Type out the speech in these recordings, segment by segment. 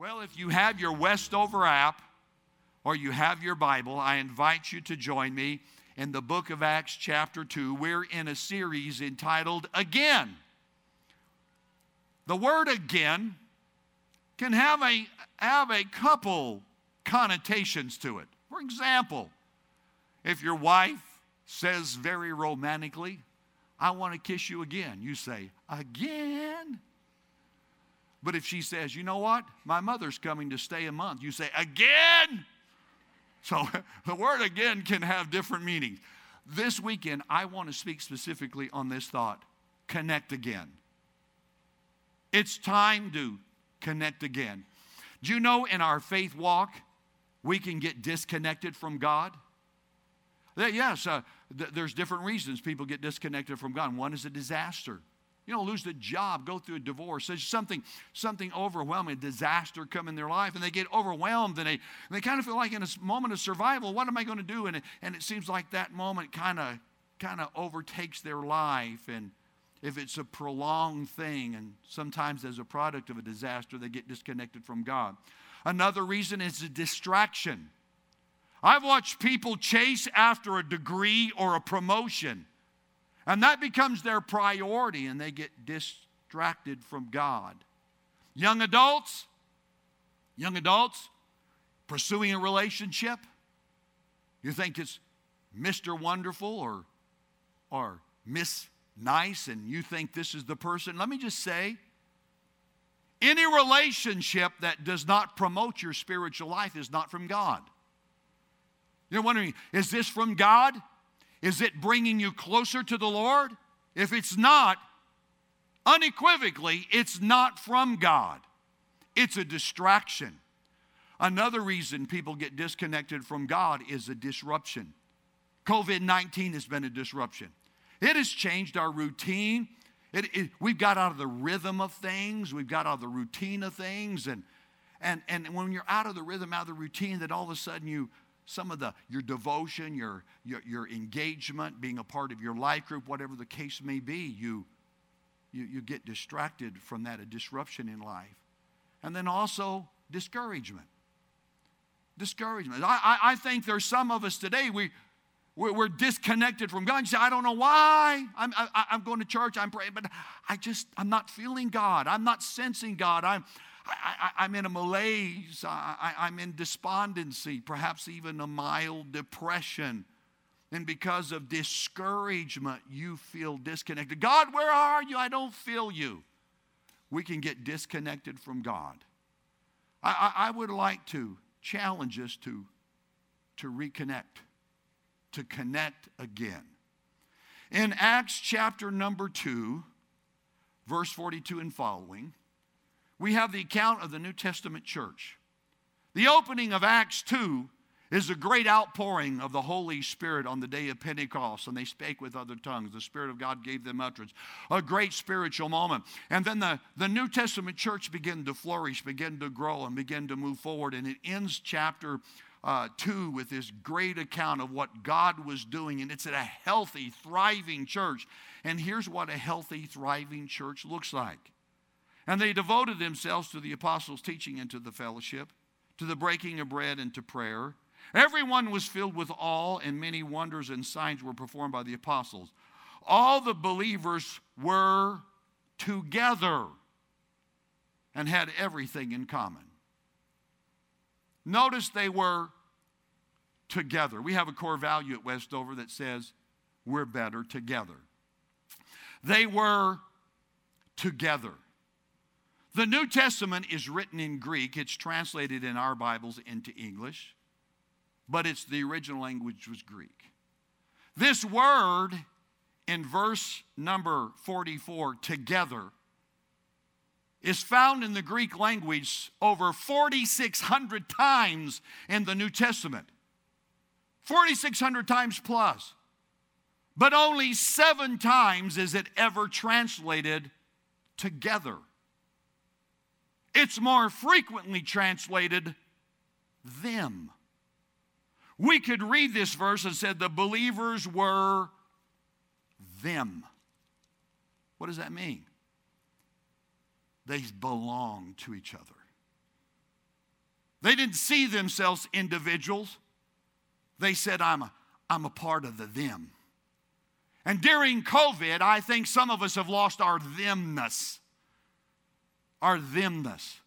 Well, if you have your Westover app or you have your Bible, I invite you to join me in the book of Acts, chapter 2. We're in a series entitled Again. The word again can have a, have a couple connotations to it. For example, if your wife says very romantically, I want to kiss you again, you say, Again? But if she says, you know what? My mother's coming to stay a month, you say, again? So the word again can have different meanings. This weekend, I want to speak specifically on this thought connect again. It's time to connect again. Do you know in our faith walk, we can get disconnected from God? Yes, uh, th- there's different reasons people get disconnected from God. One is a disaster you know, lose the job, go through a divorce. There's something, something overwhelming, a disaster come in their life, and they get overwhelmed and they, and they kind of feel like in a moment of survival, what am I going to do? And and it seems like that moment kind of kind of overtakes their life. And if it's a prolonged thing, and sometimes as a product of a disaster, they get disconnected from God. Another reason is a distraction. I've watched people chase after a degree or a promotion and that becomes their priority, and they get distracted from God. Young adults, young adults pursuing a relationship, you think it's Mr. Wonderful or, or Miss Nice, and you think this is the person. Let me just say, any relationship that does not promote your spiritual life is not from God. You're wondering, is this from God? Is it bringing you closer to the Lord? If it's not, unequivocally, it's not from God. It's a distraction. Another reason people get disconnected from God is a disruption. COVID 19 has been a disruption. It has changed our routine. It, it, we've got out of the rhythm of things, we've got out of the routine of things. And, and, and when you're out of the rhythm, out of the routine, then all of a sudden you some of the your devotion, your, your, your engagement, being a part of your life group, whatever the case may be, you, you, you get distracted from that, a disruption in life. And then also discouragement. Discouragement. I, I, I think there's some of us today, we, we're, disconnected from God. You say, I don't know why. I'm, I, I'm going to church, I'm praying, but I just, I'm not feeling God. I'm not sensing God. I'm, I, am in a malaise. I, I'm in despondency, perhaps even a mild depression. And because of discouragement, you feel disconnected. God, where are you? I don't feel you. We can get disconnected from God. I, I, I would like to challenge us to, to reconnect, to connect again. In Acts chapter number 2, verse 42 and following, we have the account of the New Testament church. The opening of Acts 2 is a great outpouring of the Holy Spirit on the day of Pentecost, and they spake with other tongues. The Spirit of God gave them utterance. A great spiritual moment. And then the, the New Testament church began to flourish, began to grow, and began to move forward. And it ends chapter uh, 2 with this great account of what God was doing. And it's a healthy, thriving church. And here's what a healthy, thriving church looks like and they devoted themselves to the apostles' teaching and to the fellowship, to the breaking of bread and to prayer. Everyone was filled with awe, and many wonders and signs were performed by the apostles. All the believers were together and had everything in common. Notice they were together. We have a core value at Westover that says we're better together. They were together. The New Testament is written in Greek. It's translated in our Bibles into English, but it's the original language was Greek. This word in verse number 44, together, is found in the Greek language over 4,600 times in the New Testament. 4,600 times plus. But only seven times is it ever translated together. It's more frequently translated them. We could read this verse and said the believers were them. What does that mean? They belong to each other. They didn't see themselves individuals. They said, I'm a, I'm a part of the them. And during COVID, I think some of us have lost our themness. Our themness.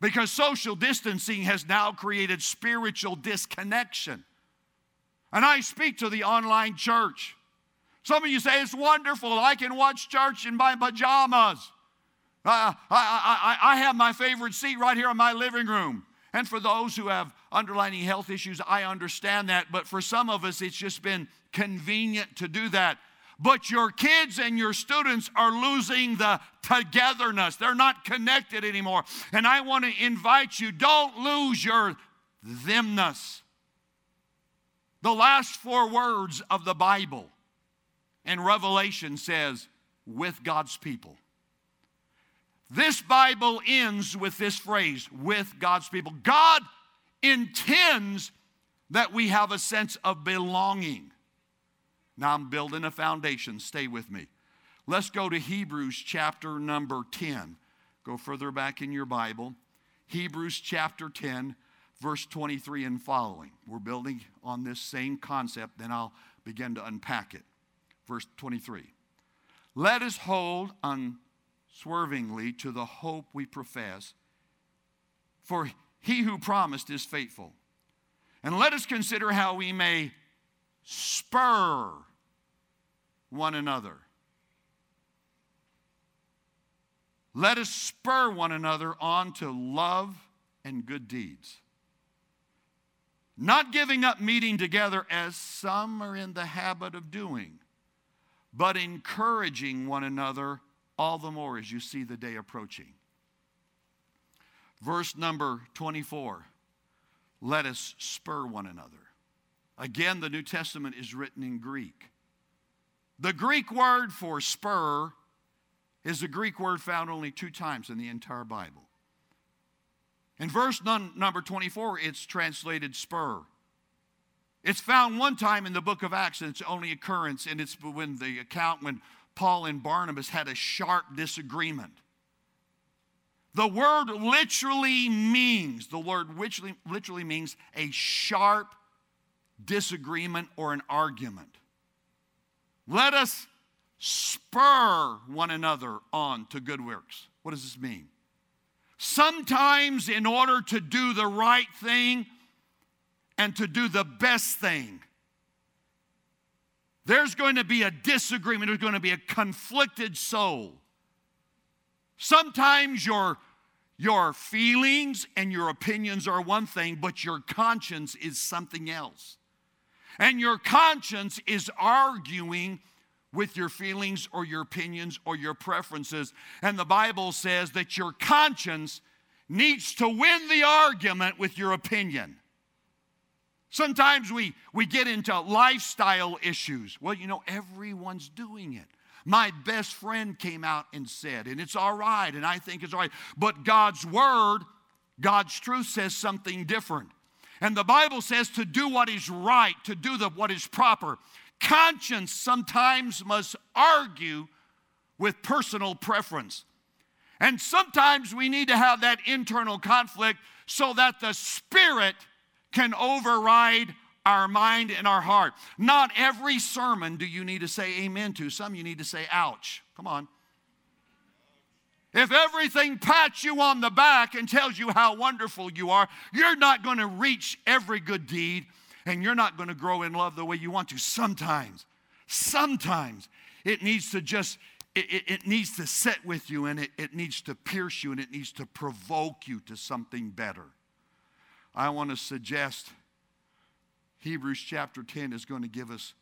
Because social distancing has now created spiritual disconnection. And I speak to the online church. Some of you say it's wonderful. I can watch church in my pajamas. Uh, I, I, I have my favorite seat right here in my living room. And for those who have underlying health issues, I understand that. But for some of us, it's just been convenient to do that. But your kids and your students are losing the togetherness. They're not connected anymore. And I want to invite you don't lose your themness. The last four words of the Bible in Revelation says, with God's people. This Bible ends with this phrase, with God's people. God intends that we have a sense of belonging. Now I'm building a foundation. Stay with me. Let's go to Hebrews chapter number 10. Go further back in your Bible. Hebrews chapter 10, verse 23 and following. We're building on this same concept, then I'll begin to unpack it. Verse 23. Let us hold unswervingly to the hope we profess, for he who promised is faithful. And let us consider how we may spur one another. Let us spur one another on to love and good deeds. Not giving up meeting together as some are in the habit of doing, but encouraging one another all the more as you see the day approaching. Verse number 24 let us spur one another. Again, the New Testament is written in Greek. The Greek word for spur is a Greek word found only two times in the entire Bible. In verse number 24, it's translated spur. It's found one time in the book of Acts, and it's only occurrence, and it's when the account when Paul and Barnabas had a sharp disagreement. The word literally means, the word literally, literally means a sharp disagreement or an argument. Let us spur one another on to good works. What does this mean? Sometimes, in order to do the right thing and to do the best thing, there's going to be a disagreement, there's going to be a conflicted soul. Sometimes your, your feelings and your opinions are one thing, but your conscience is something else. And your conscience is arguing with your feelings or your opinions or your preferences. And the Bible says that your conscience needs to win the argument with your opinion. Sometimes we, we get into lifestyle issues. Well, you know, everyone's doing it. My best friend came out and said, and it's all right, and I think it's all right. But God's word, God's truth says something different. And the Bible says to do what is right, to do the, what is proper. Conscience sometimes must argue with personal preference. And sometimes we need to have that internal conflict so that the spirit can override our mind and our heart. Not every sermon do you need to say amen to. Some you need to say ouch. Come on. If everything pats you on the back and tells you how wonderful you are, you're not going to reach every good deed and you're not going to grow in love the way you want to. Sometimes, sometimes it needs to just, it, it, it needs to sit with you and it, it needs to pierce you and it needs to provoke you to something better. I want to suggest Hebrews chapter 10 is going to give us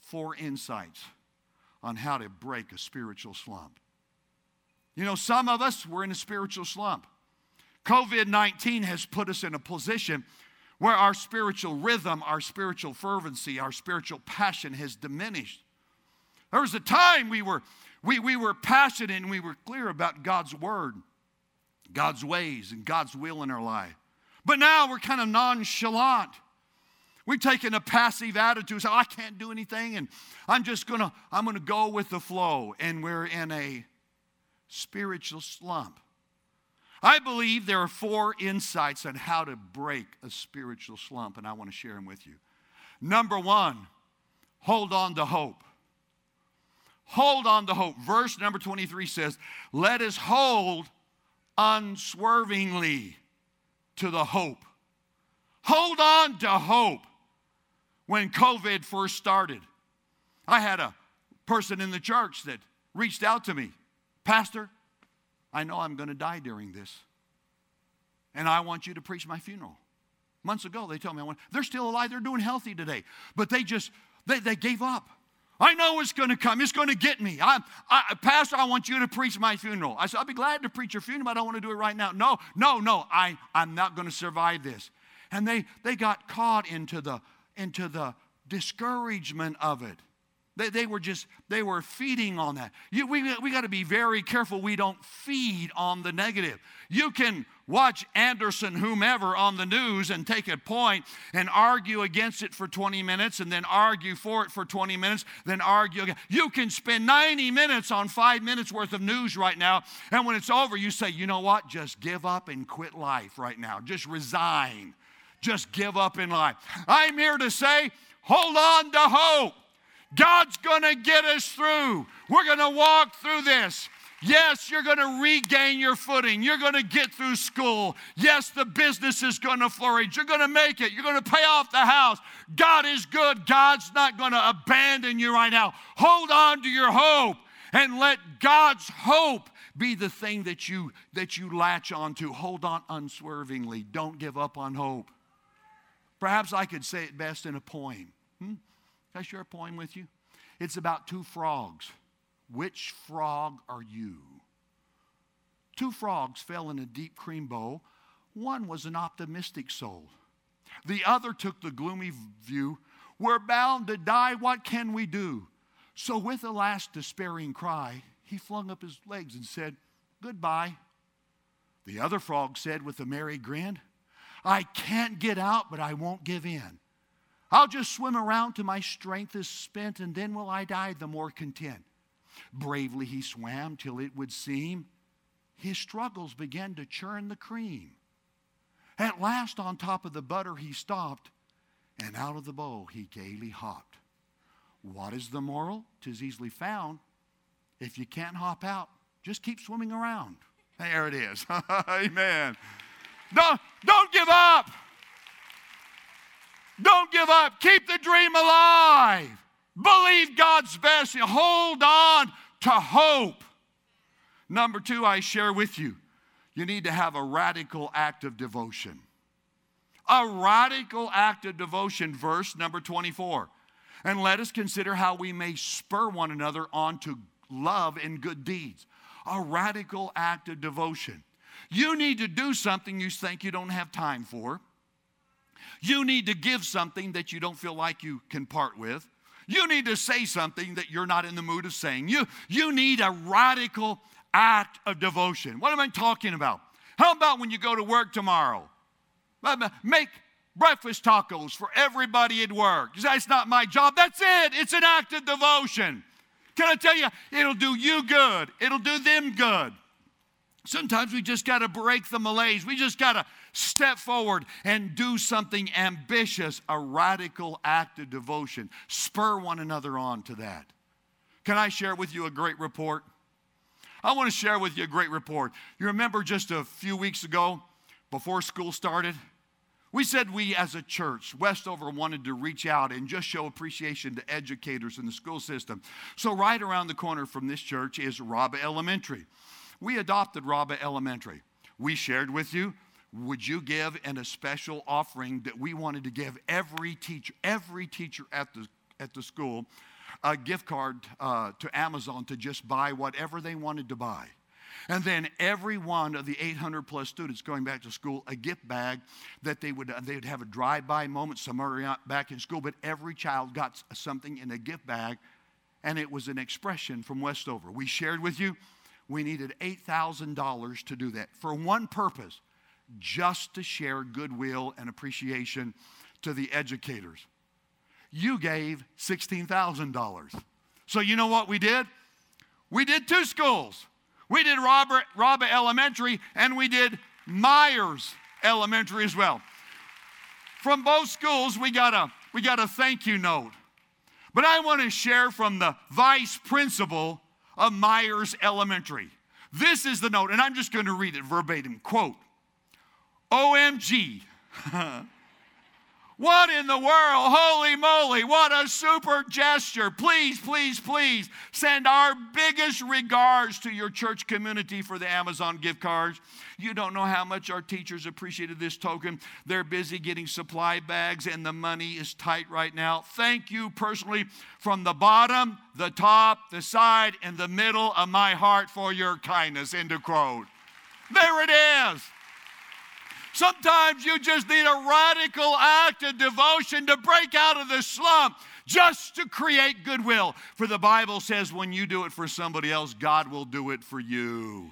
four insights on how to break a spiritual slump. You know, some of us, we're in a spiritual slump. COVID 19 has put us in a position where our spiritual rhythm, our spiritual fervency, our spiritual passion has diminished. There was a time we were, we, we were passionate and we were clear about God's word, God's ways, and God's will in our life. But now we're kind of nonchalant. We've taken a passive attitude, so I can't do anything, and I'm just gonna, I'm gonna go with the flow. And we're in a spiritual slump. I believe there are four insights on how to break a spiritual slump, and I want to share them with you. Number one, hold on to hope. Hold on to hope. Verse number 23 says, Let us hold unswervingly to the hope. Hold on to hope. When COVID first started, I had a person in the church that reached out to me Pastor, I know I'm going to die during this, and I want you to preach my funeral. Months ago, they told me, I they're still alive, they're doing healthy today, but they just, they, they gave up. I know it's going to come. It's going to get me. I, I, Pastor, I want you to preach my funeral. I said, I'll be glad to preach your funeral, but I don't want to do it right now. No, no, no. I, I'm not going to survive this. And they, they got caught into the, into the discouragement of it. They, they were just, they were feeding on that. You, we we got to be very careful we don't feed on the negative. You can watch Anderson, whomever, on the news and take a point and argue against it for 20 minutes and then argue for it for 20 minutes, then argue again. You can spend 90 minutes on five minutes worth of news right now. And when it's over, you say, you know what? Just give up and quit life right now. Just resign. Just give up in life. I'm here to say, hold on to hope. God's going to get us through. We're going to walk through this. Yes, you're going to regain your footing. You're going to get through school. Yes, the business is going to flourish. You're going to make it. You're going to pay off the house. God is good. God's not going to abandon you right now. Hold on to your hope and let God's hope be the thing that you that you latch onto. Hold on unswervingly. Don't give up on hope. Perhaps I could say it best in a poem. Hmm? Can I share a poem with you? It's about two frogs. Which frog are you? Two frogs fell in a deep cream bowl. One was an optimistic soul. The other took the gloomy view. We're bound to die. What can we do? So, with a last despairing cry, he flung up his legs and said, Goodbye. The other frog said with a merry grin, I can't get out, but I won't give in. I'll just swim around till my strength is spent, and then will I die the more content. Bravely he swam till it would seem his struggles began to churn the cream. At last, on top of the butter, he stopped, and out of the bowl he gaily hopped. What is the moral? Tis easily found. If you can't hop out, just keep swimming around. There it is. Amen. Don't, don't give up. Don't give up. Keep the dream alive. Believe God's best. Hold on to hope. Number two, I share with you, you need to have a radical act of devotion. A radical act of devotion, verse number 24. And let us consider how we may spur one another on to love and good deeds. A radical act of devotion. You need to do something you think you don't have time for. You need to give something that you don't feel like you can part with. You need to say something that you're not in the mood of saying. You, you need a radical act of devotion. What am I talking about? How about when you go to work tomorrow? Make breakfast tacos for everybody at work. That's not my job. That's it. It's an act of devotion. Can I tell you, it'll do you good, it'll do them good. Sometimes we just got to break the malaise. We just got to step forward and do something ambitious, a radical act of devotion. Spur one another on to that. Can I share with you a great report? I want to share with you a great report. You remember just a few weeks ago, before school started, we said we as a church, Westover, wanted to reach out and just show appreciation to educators in the school system. So, right around the corner from this church is Raba Elementary. We adopted Raba Elementary. We shared with you, would you give in a special offering that we wanted to give every teacher, every teacher at the, at the school, a gift card uh, to Amazon to just buy whatever they wanted to buy. And then every one of the 800 plus students going back to school, a gift bag that they would, they would have a drive-by moment somewhere back in school, but every child got something in a gift bag, and it was an expression from Westover. We shared with you we needed $8,000 to do that for one purpose just to share goodwill and appreciation to the educators. You gave $16,000. So, you know what we did? We did two schools. We did Robert, Robert Elementary and we did Myers Elementary as well. From both schools, we got a, we got a thank you note. But I want to share from the vice principal of Myers Elementary. This is the note, and I'm just going to read it verbatim. Quote, OMG. What in the world? Holy moly, what a super gesture. Please, please, please send our biggest regards to your church community for the Amazon gift cards. You don't know how much our teachers appreciated this token. They're busy getting supply bags and the money is tight right now. Thank you personally from the bottom, the top, the side, and the middle of my heart for your kindness. End of quote. There it is. Sometimes you just need a radical act of devotion to break out of the slump just to create goodwill. For the Bible says when you do it for somebody else, God will do it for you.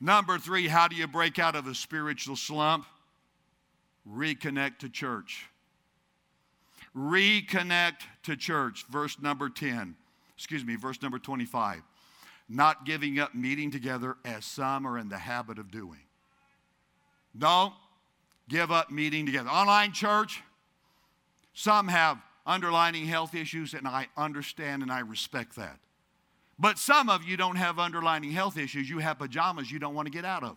Number three, how do you break out of a spiritual slump? Reconnect to church. Reconnect to church. Verse number 10, excuse me, verse number 25. Not giving up meeting together as some are in the habit of doing. Don't give up meeting together. Online church, some have underlying health issues, and I understand and I respect that. But some of you don't have underlying health issues. You have pajamas you don't want to get out of.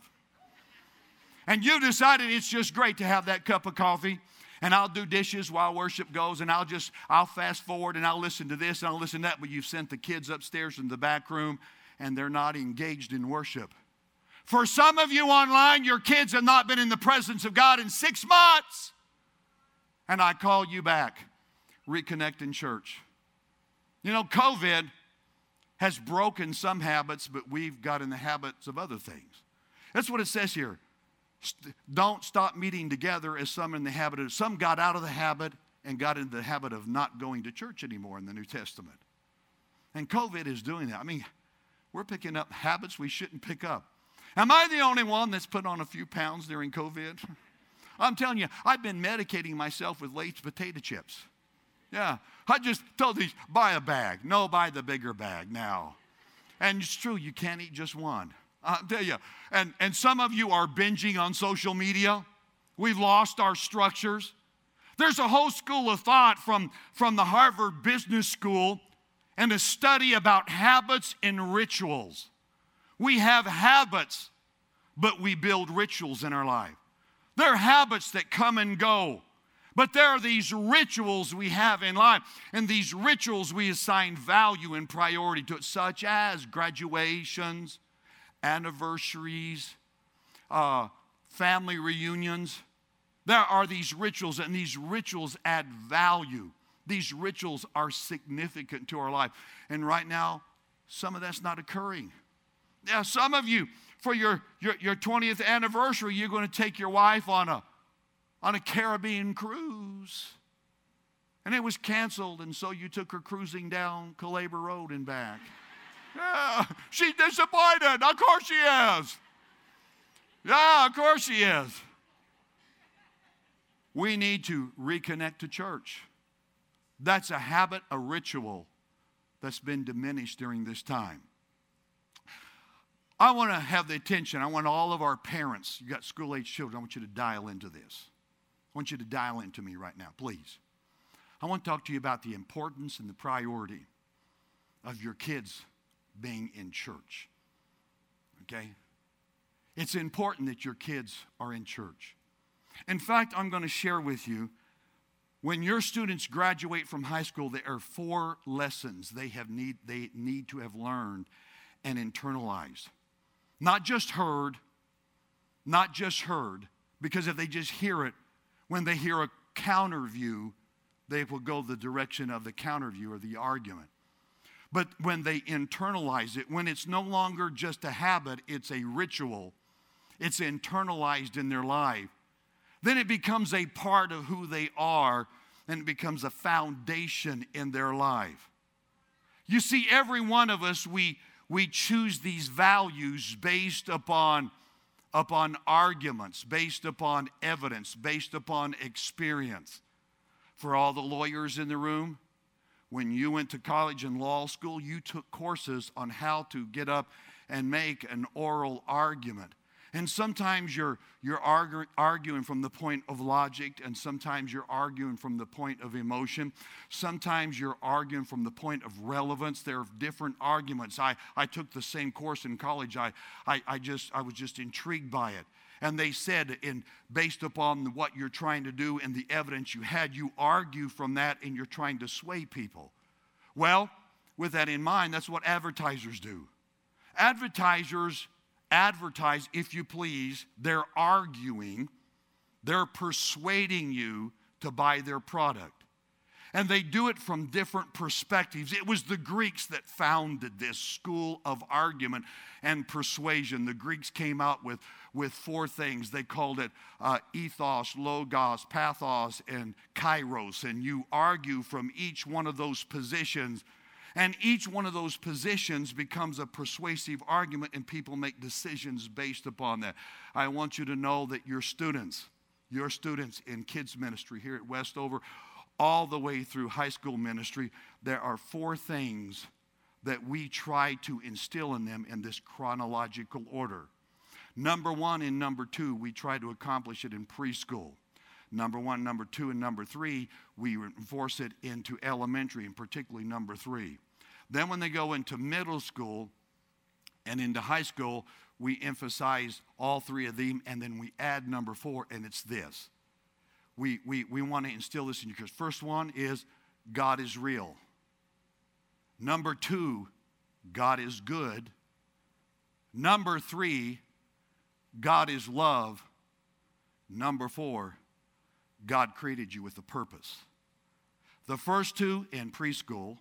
And you decided it's just great to have that cup of coffee and I'll do dishes while worship goes, and I'll just, I'll fast forward and I'll listen to this and I'll listen to that. But you've sent the kids upstairs in the back room and they're not engaged in worship. For some of you online, your kids have not been in the presence of God in six months. And I call you back. Reconnect in church. You know, COVID has broken some habits, but we've got in the habits of other things. That's what it says here. Don't stop meeting together as some in the habit of, some got out of the habit and got into the habit of not going to church anymore in the New Testament. And COVID is doing that. I mean, we're picking up habits we shouldn't pick up. Am I the only one that's put on a few pounds during COVID? I'm telling you, I've been medicating myself with Lay's potato chips. Yeah, I just told these, buy a bag. No, buy the bigger bag now. And it's true, you can't eat just one. I'll tell you. And, and some of you are binging on social media. We've lost our structures. There's a whole school of thought from, from the Harvard Business School and a study about habits and rituals. We have habits, but we build rituals in our life. There are habits that come and go, but there are these rituals we have in life, and these rituals we assign value and priority to such as graduations, anniversaries, uh, family reunions. There are these rituals, and these rituals add value. These rituals are significant to our life. And right now, some of that's not occurring. Now, some of you, for your, your, your 20th anniversary, you're going to take your wife on a, on a Caribbean cruise. And it was canceled, and so you took her cruising down Culebra Road and back. Yeah, she's disappointed. Of course she is. Yeah, of course she is. We need to reconnect to church. That's a habit, a ritual that's been diminished during this time. I want to have the attention. I want all of our parents, you got school age children, I want you to dial into this. I want you to dial into me right now, please. I want to talk to you about the importance and the priority of your kids being in church. Okay? It's important that your kids are in church. In fact, I'm going to share with you when your students graduate from high school, there are four lessons they, have need, they need to have learned and internalized. Not just heard, not just heard, because if they just hear it, when they hear a counter view, they will go the direction of the counter view or the argument. But when they internalize it, when it's no longer just a habit, it's a ritual, it's internalized in their life, then it becomes a part of who they are and it becomes a foundation in their life. You see, every one of us, we, we choose these values based upon, upon arguments, based upon evidence, based upon experience. For all the lawyers in the room, when you went to college and law school, you took courses on how to get up and make an oral argument. And sometimes you're, you're argu- arguing from the point of logic, and sometimes you're arguing from the point of emotion. Sometimes you're arguing from the point of relevance. There are different arguments. I, I took the same course in college. I, I, I, just, I was just intrigued by it. And they said, in, based upon what you're trying to do and the evidence you had, you argue from that and you're trying to sway people. Well, with that in mind, that's what advertisers do. Advertisers advertise, if you please, they're arguing, they're persuading you to buy their product. And they do it from different perspectives. It was the Greeks that founded this school of argument and persuasion. The Greeks came out with, with four things. They called it uh, ethos, logos, pathos, and kairos. And you argue from each one of those positions and each one of those positions becomes a persuasive argument, and people make decisions based upon that. I want you to know that your students, your students in kids' ministry here at Westover, all the way through high school ministry, there are four things that we try to instill in them in this chronological order. Number one and number two, we try to accomplish it in preschool. Number one, number two, and number three, we enforce it into elementary, and particularly number three. Then, when they go into middle school and into high school, we emphasize all three of them, and then we add number four, and it's this. We, we, we want to instill this in you because first one is God is real. Number two, God is good. Number three, God is love. Number four, God created you with a purpose. The first two in preschool,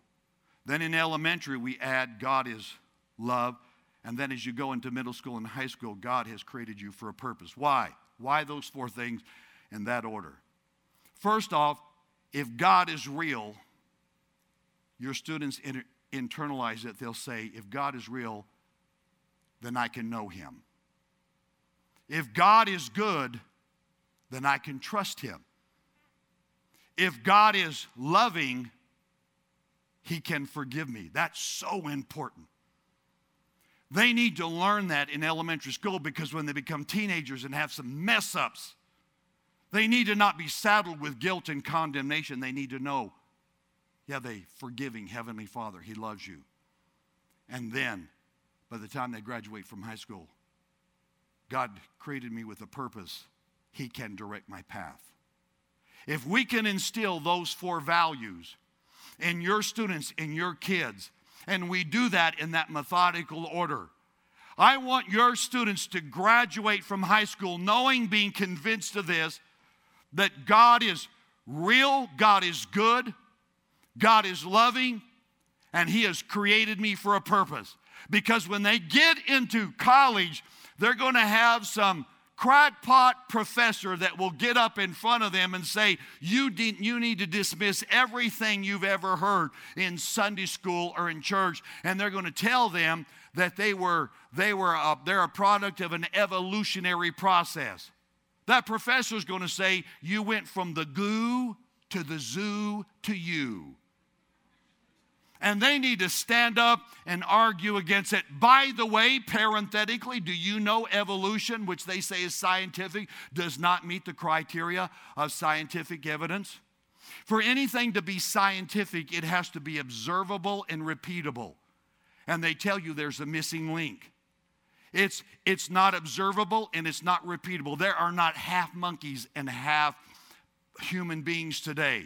then in elementary, we add God is love. And then as you go into middle school and high school, God has created you for a purpose. Why? Why those four things in that order? First off, if God is real, your students inter- internalize it. They'll say, if God is real, then I can know him. If God is good, then I can trust him. If God is loving, he can forgive me. That's so important. They need to learn that in elementary school because when they become teenagers and have some mess ups, they need to not be saddled with guilt and condemnation. They need to know, yeah, they forgiving Heavenly Father. He loves you. And then, by the time they graduate from high school, God created me with a purpose. He can direct my path. If we can instill those four values in your students, in your kids, and we do that in that methodical order. I want your students to graduate from high school knowing, being convinced of this, that God is real, God is good, God is loving, and He has created me for a purpose. Because when they get into college, they're going to have some crackpot professor that will get up in front of them and say, you, de- you need to dismiss everything you've ever heard in Sunday school or in church. And they're going to tell them that they were, they were a, they're a product of an evolutionary process. That professor is going to say, You went from the goo to the zoo to you and they need to stand up and argue against it. By the way, parenthetically, do you know evolution, which they say is scientific, does not meet the criteria of scientific evidence? For anything to be scientific, it has to be observable and repeatable. And they tell you there's a missing link. It's, it's not observable and it's not repeatable. There are not half monkeys and half human beings today.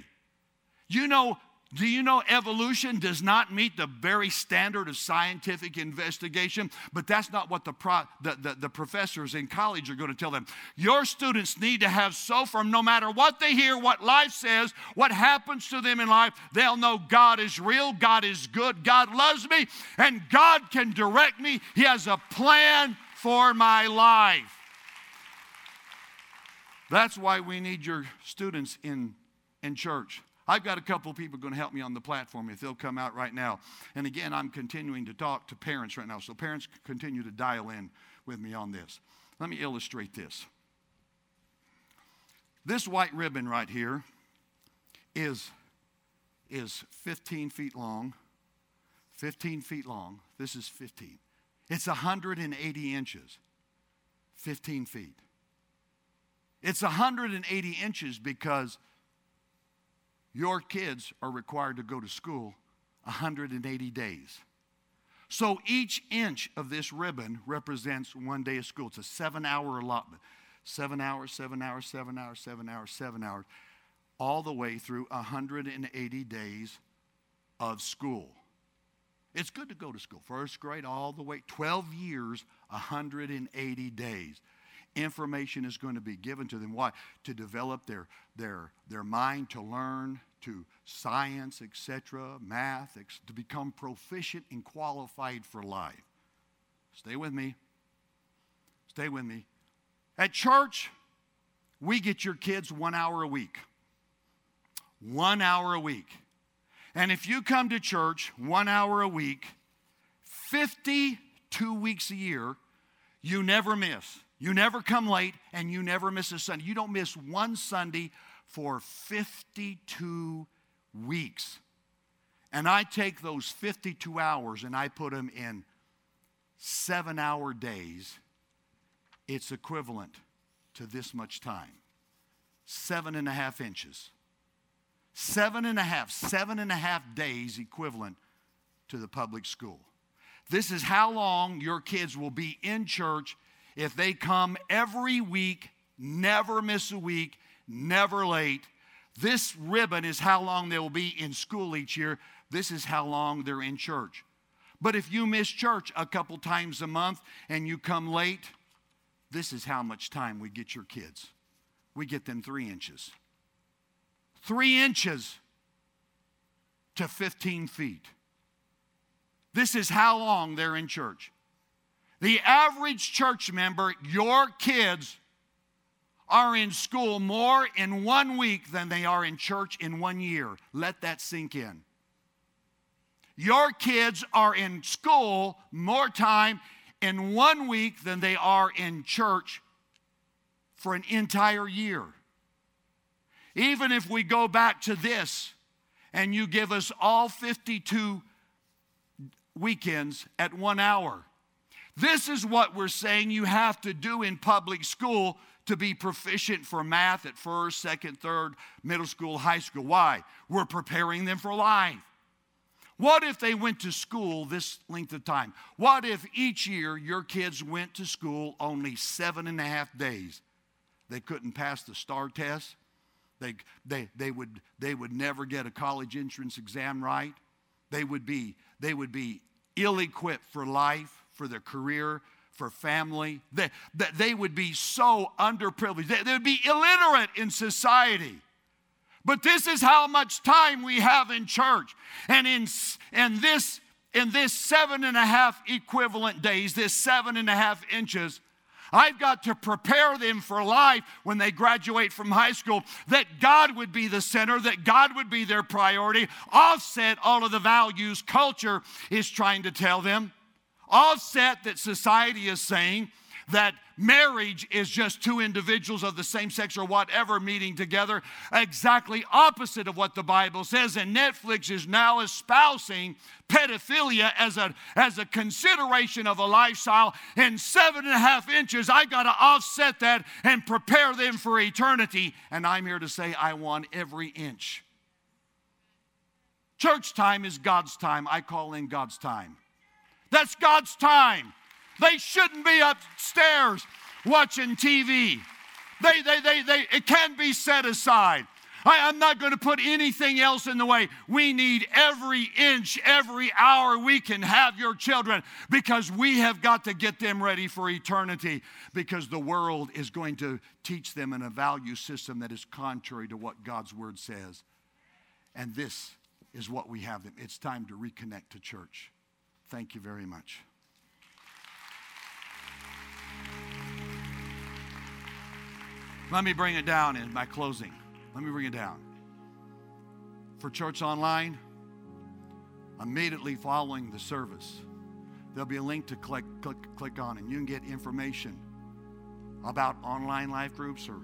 You know, do you know evolution does not meet the very standard of scientific investigation? But that's not what the, pro, the, the, the, professors in college are going to tell them. Your students need to have so from no matter what they hear, what life says, what happens to them in life, they'll know God is real, God is good, God loves me, and God can direct me. He has a plan for my life. That's why we need your students in, in church. I've got a couple of people going to help me on the platform if they'll come out right now. And again, I'm continuing to talk to parents right now, so parents continue to dial in with me on this. Let me illustrate this. This white ribbon right here is, is 15 feet long. 15 feet long. This is 15. It's 180 inches, 15 feet. It's 180 inches because your kids are required to go to school 180 days. So each inch of this ribbon represents one day of school. It's a seven hour allotment. Seven hours, seven hours, seven hours, seven hours, seven hours, all the way through 180 days of school. It's good to go to school. First grade all the way, 12 years, 180 days. Information is going to be given to them. Why? To develop their, their, their mind to learn, to science, etc., math, to become proficient and qualified for life. Stay with me. Stay with me. At church, we get your kids one hour a week. One hour a week. And if you come to church one hour a week, 52 weeks a year, you never miss. You never come late and you never miss a Sunday. You don't miss one Sunday for 52 weeks. And I take those 52 hours and I put them in seven hour days. It's equivalent to this much time seven and a half inches. Seven and a half, seven and a half days equivalent to the public school. This is how long your kids will be in church if they come every week, never miss a week, never late. This ribbon is how long they will be in school each year. This is how long they're in church. But if you miss church a couple times a month and you come late, this is how much time we get your kids. We get them three inches three inches to 15 feet. This is how long they're in church. The average church member, your kids, are in school more in one week than they are in church in one year. Let that sink in. Your kids are in school more time in one week than they are in church for an entire year. Even if we go back to this and you give us all 52 weekends at one hour, this is what we're saying you have to do in public school to be proficient for math at first, second, third, middle school, high school. Why? We're preparing them for life. What if they went to school this length of time? What if each year your kids went to school only seven and a half days? They couldn't pass the STAAR test. They, they, they, would, they would never get a college entrance exam right. They would be, they would be ill equipped for life, for their career, for family. that, that they would be so underprivileged. They, they would be illiterate in society. But this is how much time we have in church. And in, in, this, in this seven and a half equivalent days, this seven and a half inches, I've got to prepare them for life when they graduate from high school, that God would be the center, that God would be their priority, offset all of the values culture is trying to tell them, offset that society is saying that marriage is just two individuals of the same sex or whatever meeting together, exactly opposite of what the Bible says. And Netflix is now espousing pedophilia as a, as a consideration of a lifestyle. In seven and a half inches, I got to offset that and prepare them for eternity. And I'm here to say, I want every inch. Church time is God's time. I call in God's time. That's God's time. They shouldn't be upstairs watching TV. They, they, they, they, it can be set aside. I, am not going to put anything else in the way. We need every inch, every hour we can have your children because we have got to get them ready for eternity because the world is going to teach them in a value system that is contrary to what God's word says. And this is what we have them. It's time to reconnect to church. Thank you very much. Let me bring it down in my closing. Let me bring it down. For Church Online, immediately following the service, there'll be a link to click, click, click on, and you can get information about online life groups or,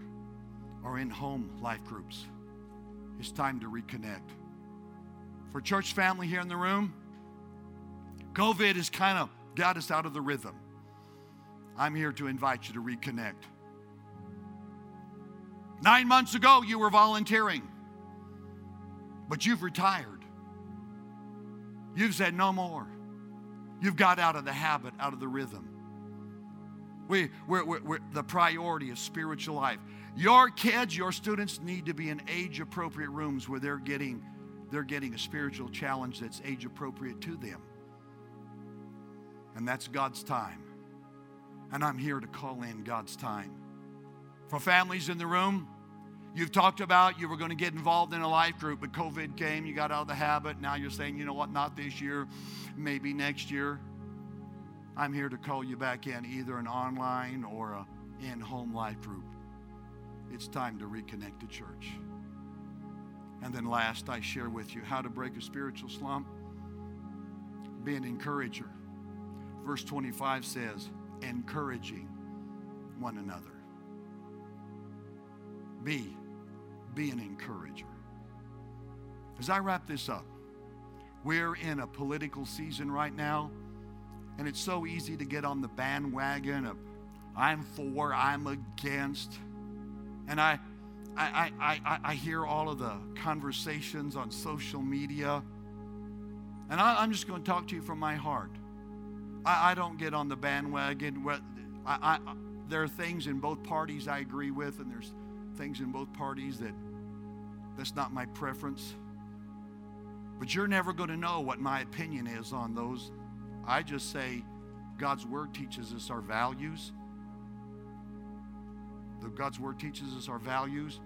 or in home life groups. It's time to reconnect. For church family here in the room, COVID has kind of got us out of the rhythm. I'm here to invite you to reconnect. Nine months ago, you were volunteering, but you've retired. You've said no more. You've got out of the habit, out of the rhythm. We, we're, we're, we're, the priority is spiritual life. Your kids, your students need to be in age appropriate rooms where they're getting, they're getting a spiritual challenge that's age appropriate to them. And that's God's time. And I'm here to call in God's time. For families in the room, you've talked about you were going to get involved in a life group, but COVID came, you got out of the habit. Now you're saying, you know what, not this year, maybe next year. I'm here to call you back in, either an online or a in-home life group. It's time to reconnect to church. And then last, I share with you how to break a spiritual slump. Be an encourager. Verse 25 says, encouraging one another. Be, be an encourager. As I wrap this up, we're in a political season right now, and it's so easy to get on the bandwagon of I'm for, I'm against. And I, I, I, I, I hear all of the conversations on social media. And I, I'm just going to talk to you from my heart. I, I don't get on the bandwagon. I, I, there are things in both parties I agree with, and there's things in both parties that that's not my preference. But you're never going to know what my opinion is on those. I just say God's Word teaches us our values. The God's Word teaches us our values.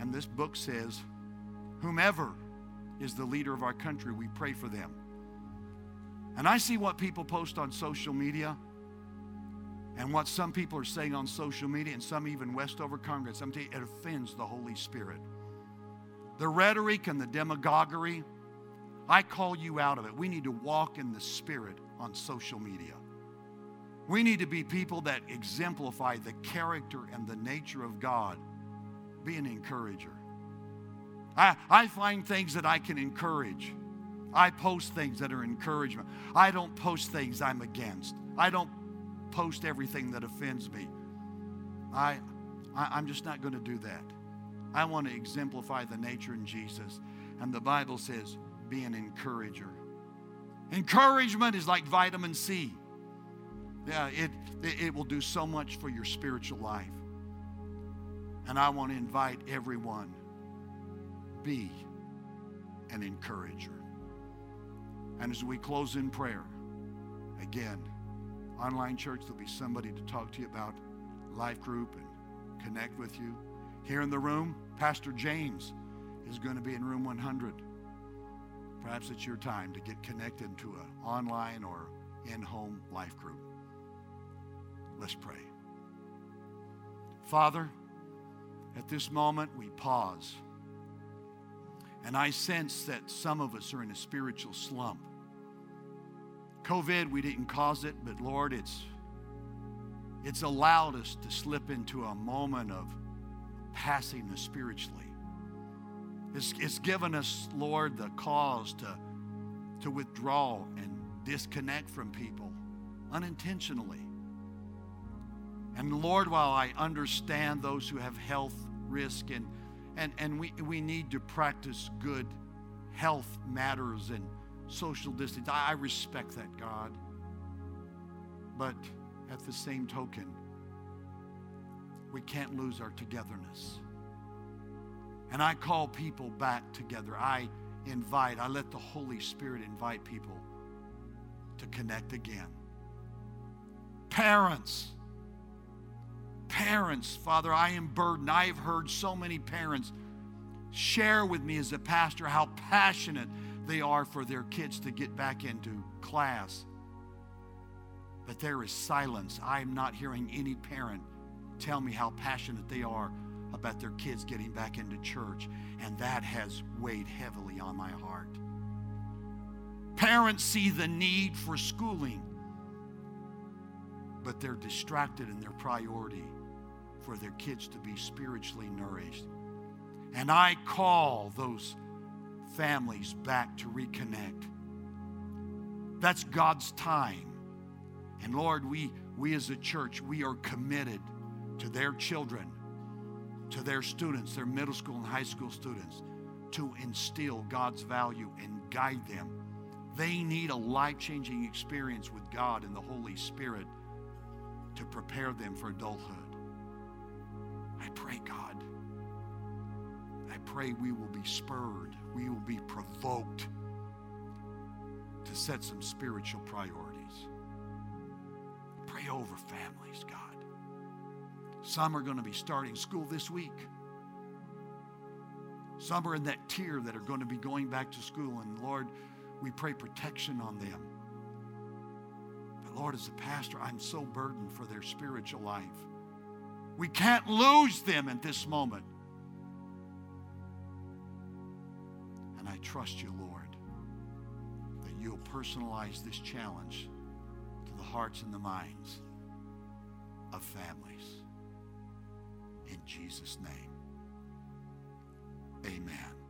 And this book says, whomever is the leader of our country, we pray for them. And I see what people post on social media and what some people are saying on social media and some even Westover Congress. I'm telling you, it offends the Holy Spirit. The rhetoric and the demagoguery, I call you out of it. We need to walk in the Spirit on social media. We need to be people that exemplify the character and the nature of God. Be an encourager. I, I find things that I can encourage. I post things that are encouragement. I don't post things I'm against. I don't post everything that offends me. I, I am just not going to do that. I want to exemplify the nature in Jesus. And the Bible says, be an encourager. Encouragement is like vitamin C. Yeah, it, it, it will do so much for your spiritual life. And I want to invite everyone, be an encourager. And as we close in prayer, again, online church, there'll be somebody to talk to you about life group and connect with you. Here in the room, Pastor James is going to be in room 100. Perhaps it's your time to get connected to an online or in-home life group. Let's pray. Father, at this moment we pause. And I sense that some of us are in a spiritual slump. COVID, we didn't cause it, but Lord, it's it's allowed us to slip into a moment of passiveness spiritually. It's, it's given us, Lord, the cause to, to withdraw and disconnect from people unintentionally. And Lord, while I understand those who have health risk and, and, and we, we need to practice good health matters and social distance. I respect that, God. But at the same token, we can't lose our togetherness. And I call people back together. I invite, I let the Holy Spirit invite people to connect again. Parents, parents, Father, I am burdened. I have heard so many parents share with me as a pastor how passionate they are for their kids to get back into class. But there is silence. I am not hearing any parent tell me how passionate they are about their kids getting back into church. And that has weighed heavily on my heart. Parents see the need for schooling, but they're distracted in their priority for their kids to be spiritually nourished. And I call those families back to reconnect. That's God's time. And Lord, we, we as a church, we are committed to their children, to their students, their middle school and high school students, to instill God's value and guide them. They need a life changing experience with God and the Holy Spirit to prepare them for adulthood. I pray, God, I pray we will be spurred, we will be provoked to set some spiritual priorities. Pray over families, God. Some are going to be starting school this week. Some are in that tier that are going to be going back to school. And Lord, we pray protection on them. But Lord, as a pastor, I'm so burdened for their spiritual life. We can't lose them at this moment. And I trust you, Lord, that you'll personalize this challenge to the hearts and the minds of families. In Jesus' name, amen.